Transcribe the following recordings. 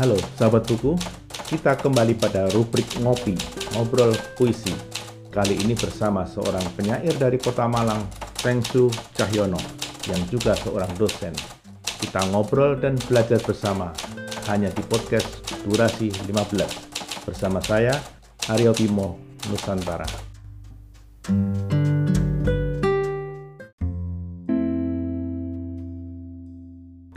Halo sahabat buku, kita kembali pada rubrik ngopi, ngobrol puisi. Kali ini bersama seorang penyair dari kota Malang, Tengsu Cahyono, yang juga seorang dosen. Kita ngobrol dan belajar bersama, hanya di podcast durasi 15. Bersama saya, Aryo Bimo, Nusantara.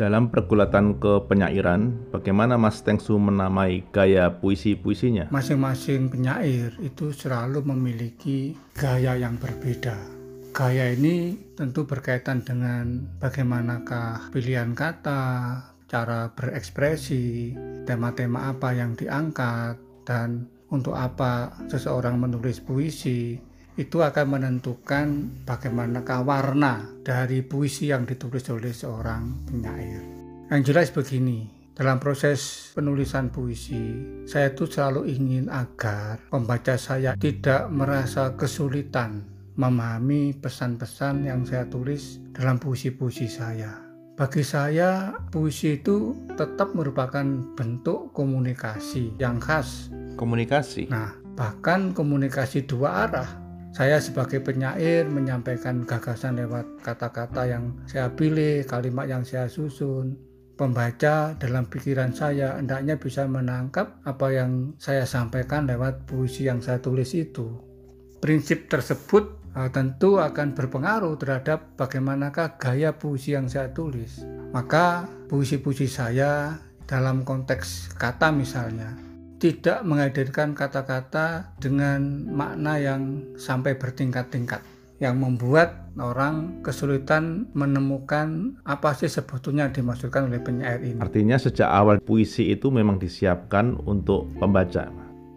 Dalam pergulatan ke penyairan, bagaimana Mas Tengsu menamai gaya puisi-puisinya? Masing-masing penyair itu selalu memiliki gaya yang berbeda. Gaya ini tentu berkaitan dengan bagaimanakah pilihan kata, cara berekspresi, tema-tema apa yang diangkat, dan untuk apa seseorang menulis puisi, itu akan menentukan bagaimanakah warna dari puisi yang ditulis oleh seorang penyair. Yang jelas begini, dalam proses penulisan puisi, saya itu selalu ingin agar pembaca saya tidak merasa kesulitan memahami pesan-pesan yang saya tulis dalam puisi-puisi saya. Bagi saya, puisi itu tetap merupakan bentuk komunikasi yang khas. Komunikasi? Nah, bahkan komunikasi dua arah saya sebagai penyair menyampaikan gagasan lewat kata-kata yang saya pilih, kalimat yang saya susun. Pembaca dalam pikiran saya hendaknya bisa menangkap apa yang saya sampaikan lewat puisi yang saya tulis itu. Prinsip tersebut uh, tentu akan berpengaruh terhadap bagaimanakah gaya puisi yang saya tulis. Maka puisi-puisi saya dalam konteks kata misalnya tidak menghadirkan kata-kata dengan makna yang sampai bertingkat-tingkat yang membuat orang kesulitan menemukan apa sih sebetulnya dimaksudkan oleh penyair ini. Artinya sejak awal puisi itu memang disiapkan untuk pembaca.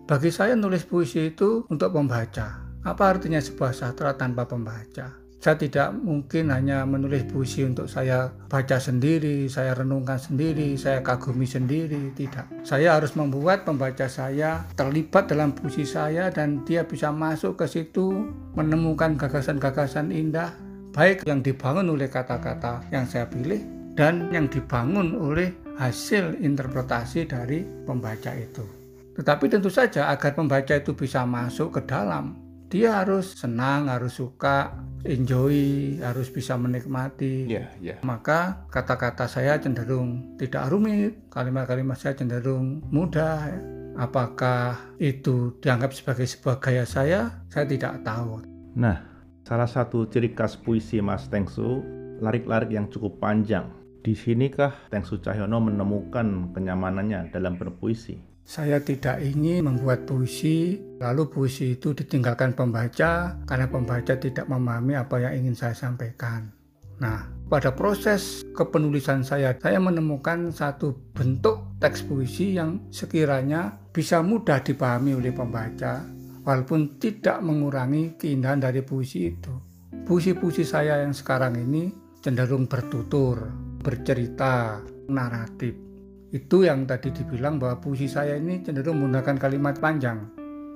Bagi saya nulis puisi itu untuk pembaca. Apa artinya sebuah sastra tanpa pembaca? Saya tidak mungkin hanya menulis puisi untuk saya baca sendiri, saya renungkan sendiri, saya kagumi sendiri, tidak. Saya harus membuat pembaca saya terlibat dalam puisi saya dan dia bisa masuk ke situ menemukan gagasan-gagasan indah baik yang dibangun oleh kata-kata yang saya pilih dan yang dibangun oleh hasil interpretasi dari pembaca itu. Tetapi tentu saja agar pembaca itu bisa masuk ke dalam, dia harus senang, harus suka, enjoy, harus bisa menikmati. Yeah, yeah. Maka kata-kata saya cenderung tidak rumit, kalimat-kalimat saya cenderung mudah. Apakah itu dianggap sebagai sebuah gaya saya? Saya tidak tahu. Nah, salah satu ciri khas puisi Mas Tengsu, larik-larik yang cukup panjang. Di sinikah Tengsu Cahyono menemukan kenyamanannya dalam berpuisi? Saya tidak ingin membuat puisi, lalu puisi itu ditinggalkan pembaca karena pembaca tidak memahami apa yang ingin saya sampaikan. Nah, pada proses kepenulisan saya, saya menemukan satu bentuk teks puisi yang sekiranya bisa mudah dipahami oleh pembaca, walaupun tidak mengurangi keindahan dari puisi itu. Puisi-puisi saya yang sekarang ini cenderung bertutur, bercerita, naratif itu yang tadi dibilang bahwa puisi saya ini cenderung menggunakan kalimat panjang.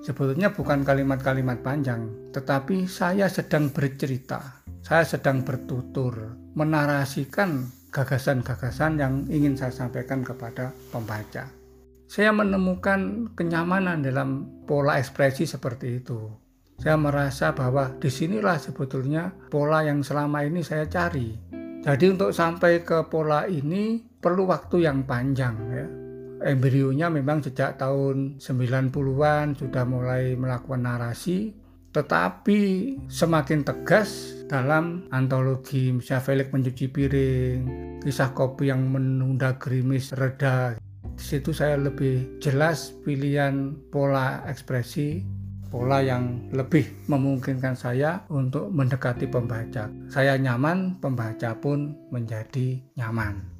Sebetulnya bukan kalimat-kalimat panjang, tetapi saya sedang bercerita, saya sedang bertutur, menarasikan gagasan-gagasan yang ingin saya sampaikan kepada pembaca. Saya menemukan kenyamanan dalam pola ekspresi seperti itu. Saya merasa bahwa di sinilah sebetulnya pola yang selama ini saya cari. Jadi untuk sampai ke pola ini perlu waktu yang panjang ya. Embrionya memang sejak tahun 90-an sudah mulai melakukan narasi, tetapi semakin tegas dalam antologi misalnya Felix mencuci piring, kisah kopi yang menunda gerimis reda. Di situ saya lebih jelas pilihan pola ekspresi, pola yang lebih memungkinkan saya untuk mendekati pembaca. Saya nyaman, pembaca pun menjadi nyaman.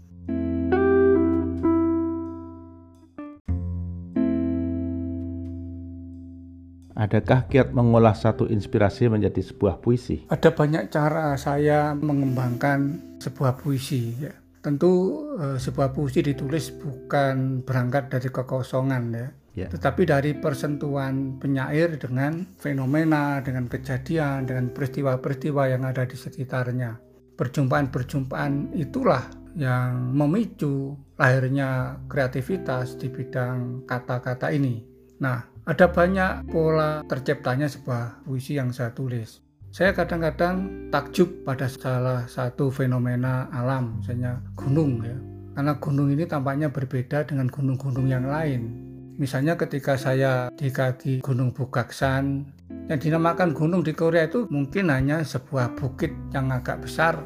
Adakah kiat mengolah satu inspirasi menjadi sebuah puisi? Ada banyak cara saya mengembangkan sebuah puisi. Ya. Tentu eh, sebuah puisi ditulis bukan berangkat dari kekosongan ya, ya. tetapi dari persentuhan penyair dengan fenomena, dengan kejadian, dengan peristiwa-peristiwa yang ada di sekitarnya. Perjumpaan-perjumpaan itulah yang memicu lahirnya kreativitas di bidang kata-kata ini. Nah, ada banyak pola terciptanya sebuah puisi yang saya tulis. Saya kadang-kadang takjub pada salah satu fenomena alam, misalnya gunung ya. Karena gunung ini tampaknya berbeda dengan gunung-gunung yang lain. Misalnya ketika saya di kaki Gunung Bukaksan, yang dinamakan gunung di Korea itu mungkin hanya sebuah bukit yang agak besar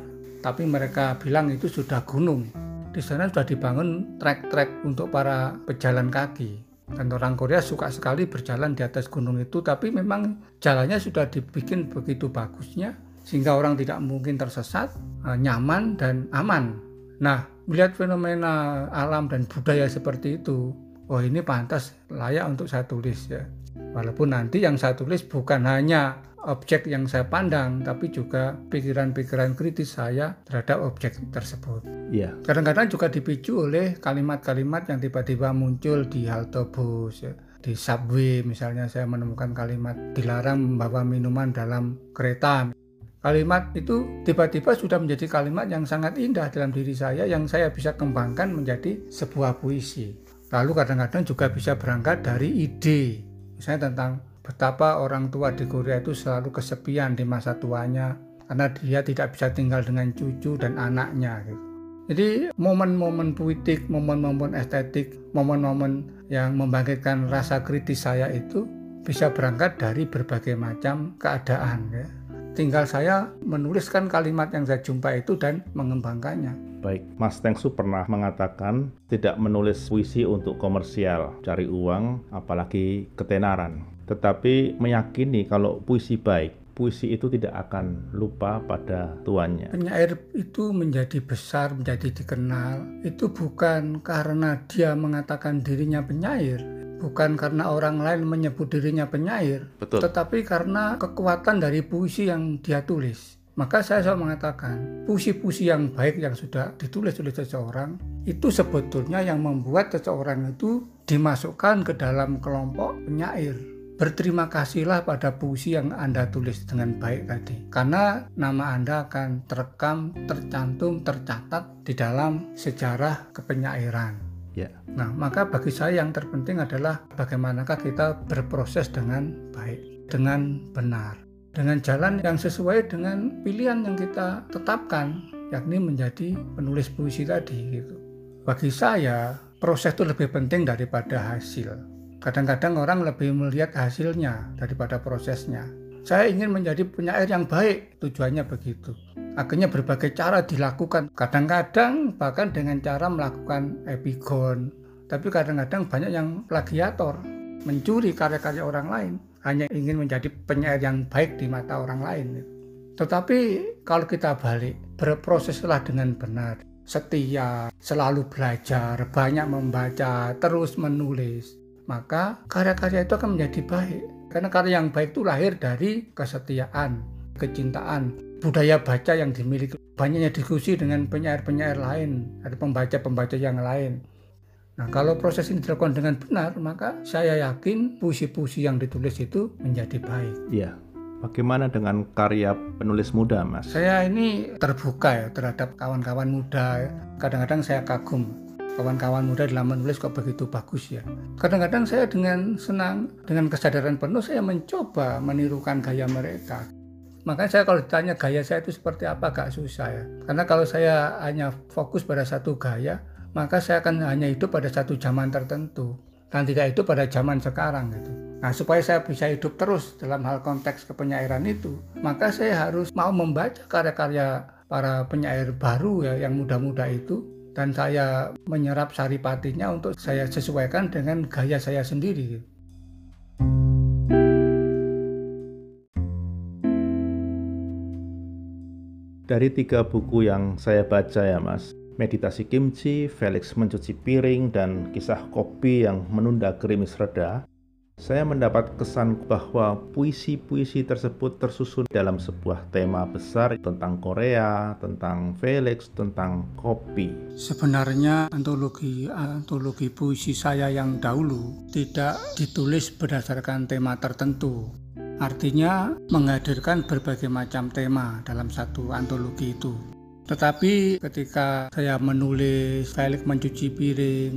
tapi mereka bilang itu sudah gunung. Di sana sudah dibangun trek-trek untuk para pejalan kaki. Dan orang Korea suka sekali berjalan di atas gunung itu, tapi memang jalannya sudah dibikin begitu bagusnya, sehingga orang tidak mungkin tersesat, eh, nyaman, dan aman. Nah, melihat fenomena alam dan budaya seperti itu, oh ini pantas layak untuk saya tulis ya. Walaupun nanti yang saya tulis bukan hanya objek yang saya pandang, tapi juga pikiran-pikiran kritis saya terhadap objek tersebut. Iya. Kadang-kadang juga dipicu oleh kalimat-kalimat yang tiba-tiba muncul di halte bus, ya. di subway misalnya saya menemukan kalimat dilarang membawa minuman dalam kereta. Kalimat itu tiba-tiba sudah menjadi kalimat yang sangat indah dalam diri saya yang saya bisa kembangkan menjadi sebuah puisi. Lalu kadang-kadang juga bisa berangkat dari ide, misalnya tentang betapa orang tua di Korea itu selalu kesepian di masa tuanya karena dia tidak bisa tinggal dengan cucu dan anaknya gitu. Jadi momen-momen puitik, momen-momen estetik, momen-momen yang membangkitkan rasa kritis saya itu bisa berangkat dari berbagai macam keadaan ya. Tinggal saya menuliskan kalimat yang saya jumpa itu dan mengembangkannya. Baik, Mas Tengsu pernah mengatakan tidak menulis puisi untuk komersial, cari uang, apalagi ketenaran tetapi meyakini kalau puisi baik, puisi itu tidak akan lupa pada tuannya. Penyair itu menjadi besar, menjadi dikenal, itu bukan karena dia mengatakan dirinya penyair, bukan karena orang lain menyebut dirinya penyair, Betul. tetapi karena kekuatan dari puisi yang dia tulis. Maka saya selalu mengatakan, puisi-puisi yang baik yang sudah ditulis oleh seseorang, itu sebetulnya yang membuat seseorang itu dimasukkan ke dalam kelompok penyair Berterima kasihlah pada puisi yang Anda tulis dengan baik tadi. Karena nama Anda akan terekam, tercantum, tercatat di dalam sejarah kepenyairan. Ya. Nah, maka bagi saya yang terpenting adalah bagaimanakah kita berproses dengan baik, dengan benar, dengan jalan yang sesuai dengan pilihan yang kita tetapkan, yakni menjadi penulis puisi tadi gitu. Bagi saya, proses itu lebih penting daripada hasil. Kadang-kadang orang lebih melihat hasilnya daripada prosesnya. Saya ingin menjadi penyair yang baik, tujuannya begitu. Akhirnya berbagai cara dilakukan. Kadang-kadang bahkan dengan cara melakukan epigon. Tapi kadang-kadang banyak yang plagiator, mencuri karya-karya orang lain. Hanya ingin menjadi penyair yang baik di mata orang lain. Tetapi kalau kita balik, berproseslah dengan benar. Setia, selalu belajar, banyak membaca, terus menulis maka karya-karya itu akan menjadi baik. Karena karya yang baik itu lahir dari kesetiaan, kecintaan, budaya baca yang dimiliki. Banyaknya diskusi dengan penyair-penyair lain, ada pembaca-pembaca yang lain. Nah, kalau proses ini dilakukan dengan benar, maka saya yakin puisi-puisi yang ditulis itu menjadi baik. Iya. Bagaimana dengan karya penulis muda, Mas? Saya ini terbuka ya terhadap kawan-kawan muda. Kadang-kadang saya kagum kawan-kawan muda dalam menulis kok begitu bagus ya. Kadang-kadang saya dengan senang, dengan kesadaran penuh saya mencoba menirukan gaya mereka. Makanya saya kalau ditanya gaya saya itu seperti apa gak susah ya. Karena kalau saya hanya fokus pada satu gaya, maka saya akan hanya hidup pada satu zaman tertentu dan tidak hidup pada zaman sekarang gitu. Nah, supaya saya bisa hidup terus dalam hal konteks kepenyairan itu, maka saya harus mau membaca karya-karya para penyair baru ya yang muda-muda itu dan saya menyerap saripatinya untuk saya sesuaikan dengan gaya saya sendiri. Dari tiga buku yang saya baca ya mas, Meditasi Kimchi, Felix Mencuci Piring, dan Kisah Kopi yang Menunda Gerimis Reda, saya mendapat kesan bahwa puisi-puisi tersebut tersusun dalam sebuah tema besar tentang Korea, tentang Felix, tentang kopi. Sebenarnya antologi antologi puisi saya yang dahulu tidak ditulis berdasarkan tema tertentu. Artinya menghadirkan berbagai macam tema dalam satu antologi itu. Tetapi ketika saya menulis Felix mencuci piring,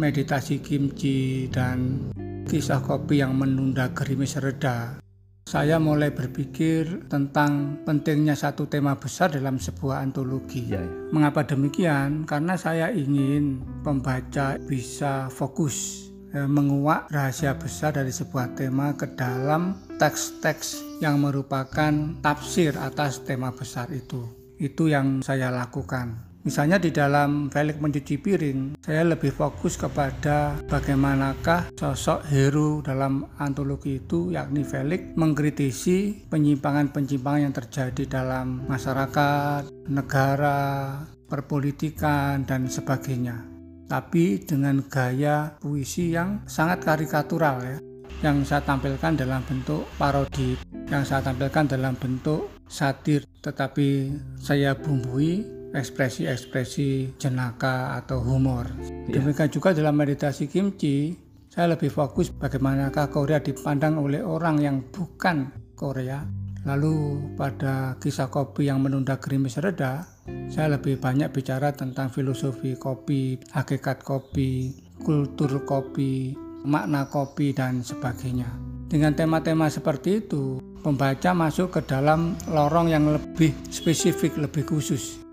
meditasi kimchi, dan kisah kopi yang menunda gerimis reda, saya mulai berpikir tentang pentingnya satu tema besar dalam sebuah antologi. Ya, ya. Mengapa demikian? Karena saya ingin pembaca bisa fokus eh, menguak rahasia besar dari sebuah tema ke dalam teks-teks yang merupakan tafsir atas tema besar itu. Itu yang saya lakukan. Misalnya di dalam Felix mencuci piring, saya lebih fokus kepada bagaimanakah sosok hero dalam antologi itu, yakni Felix, mengkritisi penyimpangan-penyimpangan yang terjadi dalam masyarakat, negara, perpolitikan, dan sebagainya. Tapi dengan gaya puisi yang sangat karikatural ya, yang saya tampilkan dalam bentuk parodi, yang saya tampilkan dalam bentuk satir, tetapi saya bumbui ekspresi-ekspresi jenaka atau humor. Ya. Demikian juga dalam meditasi kimchi, saya lebih fokus bagaimanakah Korea dipandang oleh orang yang bukan Korea. Lalu pada kisah kopi yang menunda gerimis reda, saya lebih banyak bicara tentang filosofi kopi, hakikat kopi, kultur kopi, makna kopi, dan sebagainya. Dengan tema-tema seperti itu, pembaca masuk ke dalam lorong yang lebih spesifik, lebih khusus.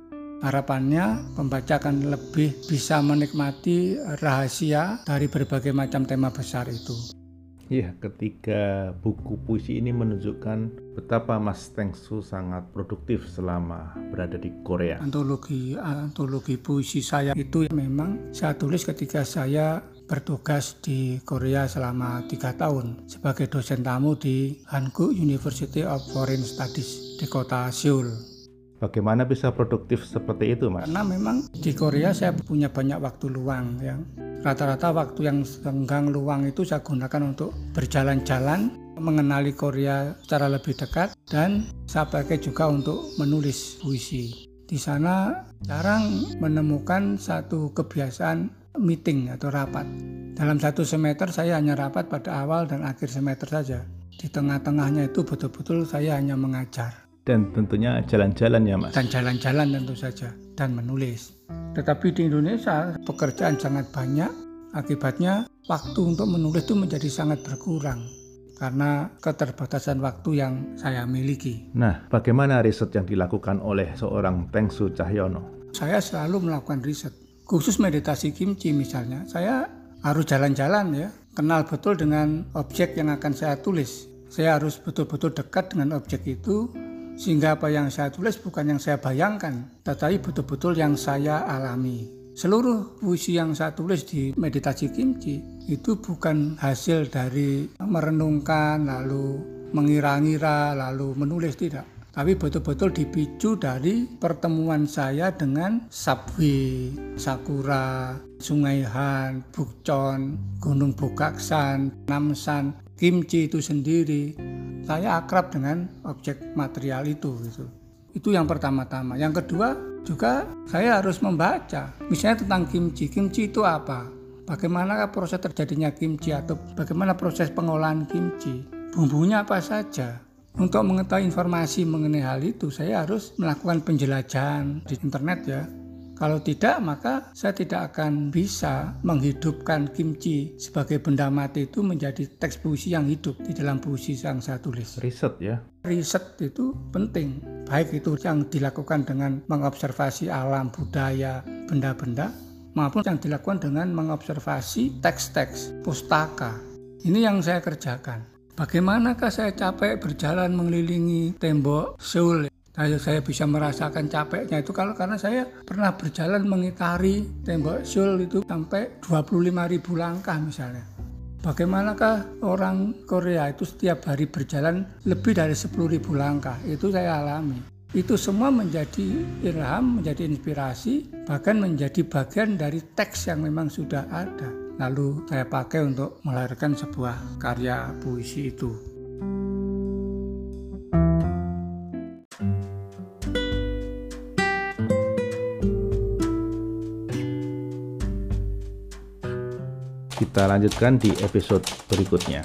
Harapannya pembaca akan lebih bisa menikmati rahasia dari berbagai macam tema besar itu. Ya, ketika buku puisi ini menunjukkan betapa Mas Tengsu sangat produktif selama berada di Korea. Antologi antologi puisi saya itu memang saya tulis ketika saya bertugas di Korea selama tiga tahun sebagai dosen tamu di Hankuk University of Foreign Studies di kota Seoul. Bagaimana bisa produktif seperti itu, Mas? Karena memang di Korea saya punya banyak waktu luang yang rata-rata waktu yang senggang luang itu saya gunakan untuk berjalan-jalan, mengenali Korea secara lebih dekat dan saya pakai juga untuk menulis puisi. Di sana jarang menemukan satu kebiasaan meeting atau rapat. Dalam satu semester saya hanya rapat pada awal dan akhir semester saja. Di tengah-tengahnya itu betul-betul saya hanya mengajar dan tentunya jalan-jalan ya mas dan jalan-jalan tentu saja dan menulis tetapi di Indonesia pekerjaan sangat banyak akibatnya waktu untuk menulis itu menjadi sangat berkurang karena keterbatasan waktu yang saya miliki. Nah, bagaimana riset yang dilakukan oleh seorang Tengsu Cahyono? Saya selalu melakukan riset, khusus meditasi kimchi misalnya. Saya harus jalan-jalan ya, kenal betul dengan objek yang akan saya tulis. Saya harus betul-betul dekat dengan objek itu sehingga apa yang saya tulis bukan yang saya bayangkan, tetapi betul-betul yang saya alami. Seluruh puisi yang saya tulis di meditasi kimchi itu bukan hasil dari merenungkan lalu mengira-ngira lalu menulis tidak tapi betul-betul dipicu dari pertemuan saya dengan Sabwi, Sakura, Sungai Han, Bukchon, Gunung Bukaksan, Namsan, Kimchi itu sendiri saya akrab dengan objek material itu gitu. Itu yang pertama-tama. Yang kedua juga saya harus membaca. Misalnya tentang kimchi. Kimchi itu apa? Bagaimana proses terjadinya kimchi atau bagaimana proses pengolahan kimchi? Bumbunya apa saja? Untuk mengetahui informasi mengenai hal itu, saya harus melakukan penjelajahan di internet ya kalau tidak, maka saya tidak akan bisa menghidupkan kimchi sebagai benda mati itu menjadi teks puisi yang hidup di dalam puisi yang saya tulis. Riset ya? Riset itu penting, baik itu yang dilakukan dengan mengobservasi alam, budaya, benda-benda, maupun yang dilakukan dengan mengobservasi teks-teks, pustaka. Ini yang saya kerjakan. Bagaimanakah saya capek berjalan mengelilingi tembok Seoul saya, saya bisa merasakan capeknya itu kalau karena saya pernah berjalan mengitari tembok Seoul itu sampai 25.000 langkah misalnya. Bagaimanakah orang Korea itu setiap hari berjalan lebih dari 10.000 langkah? Itu saya alami. Itu semua menjadi ilham, menjadi inspirasi, bahkan menjadi bagian dari teks yang memang sudah ada. Lalu saya pakai untuk melahirkan sebuah karya puisi itu. Kita lanjutkan di episode berikutnya.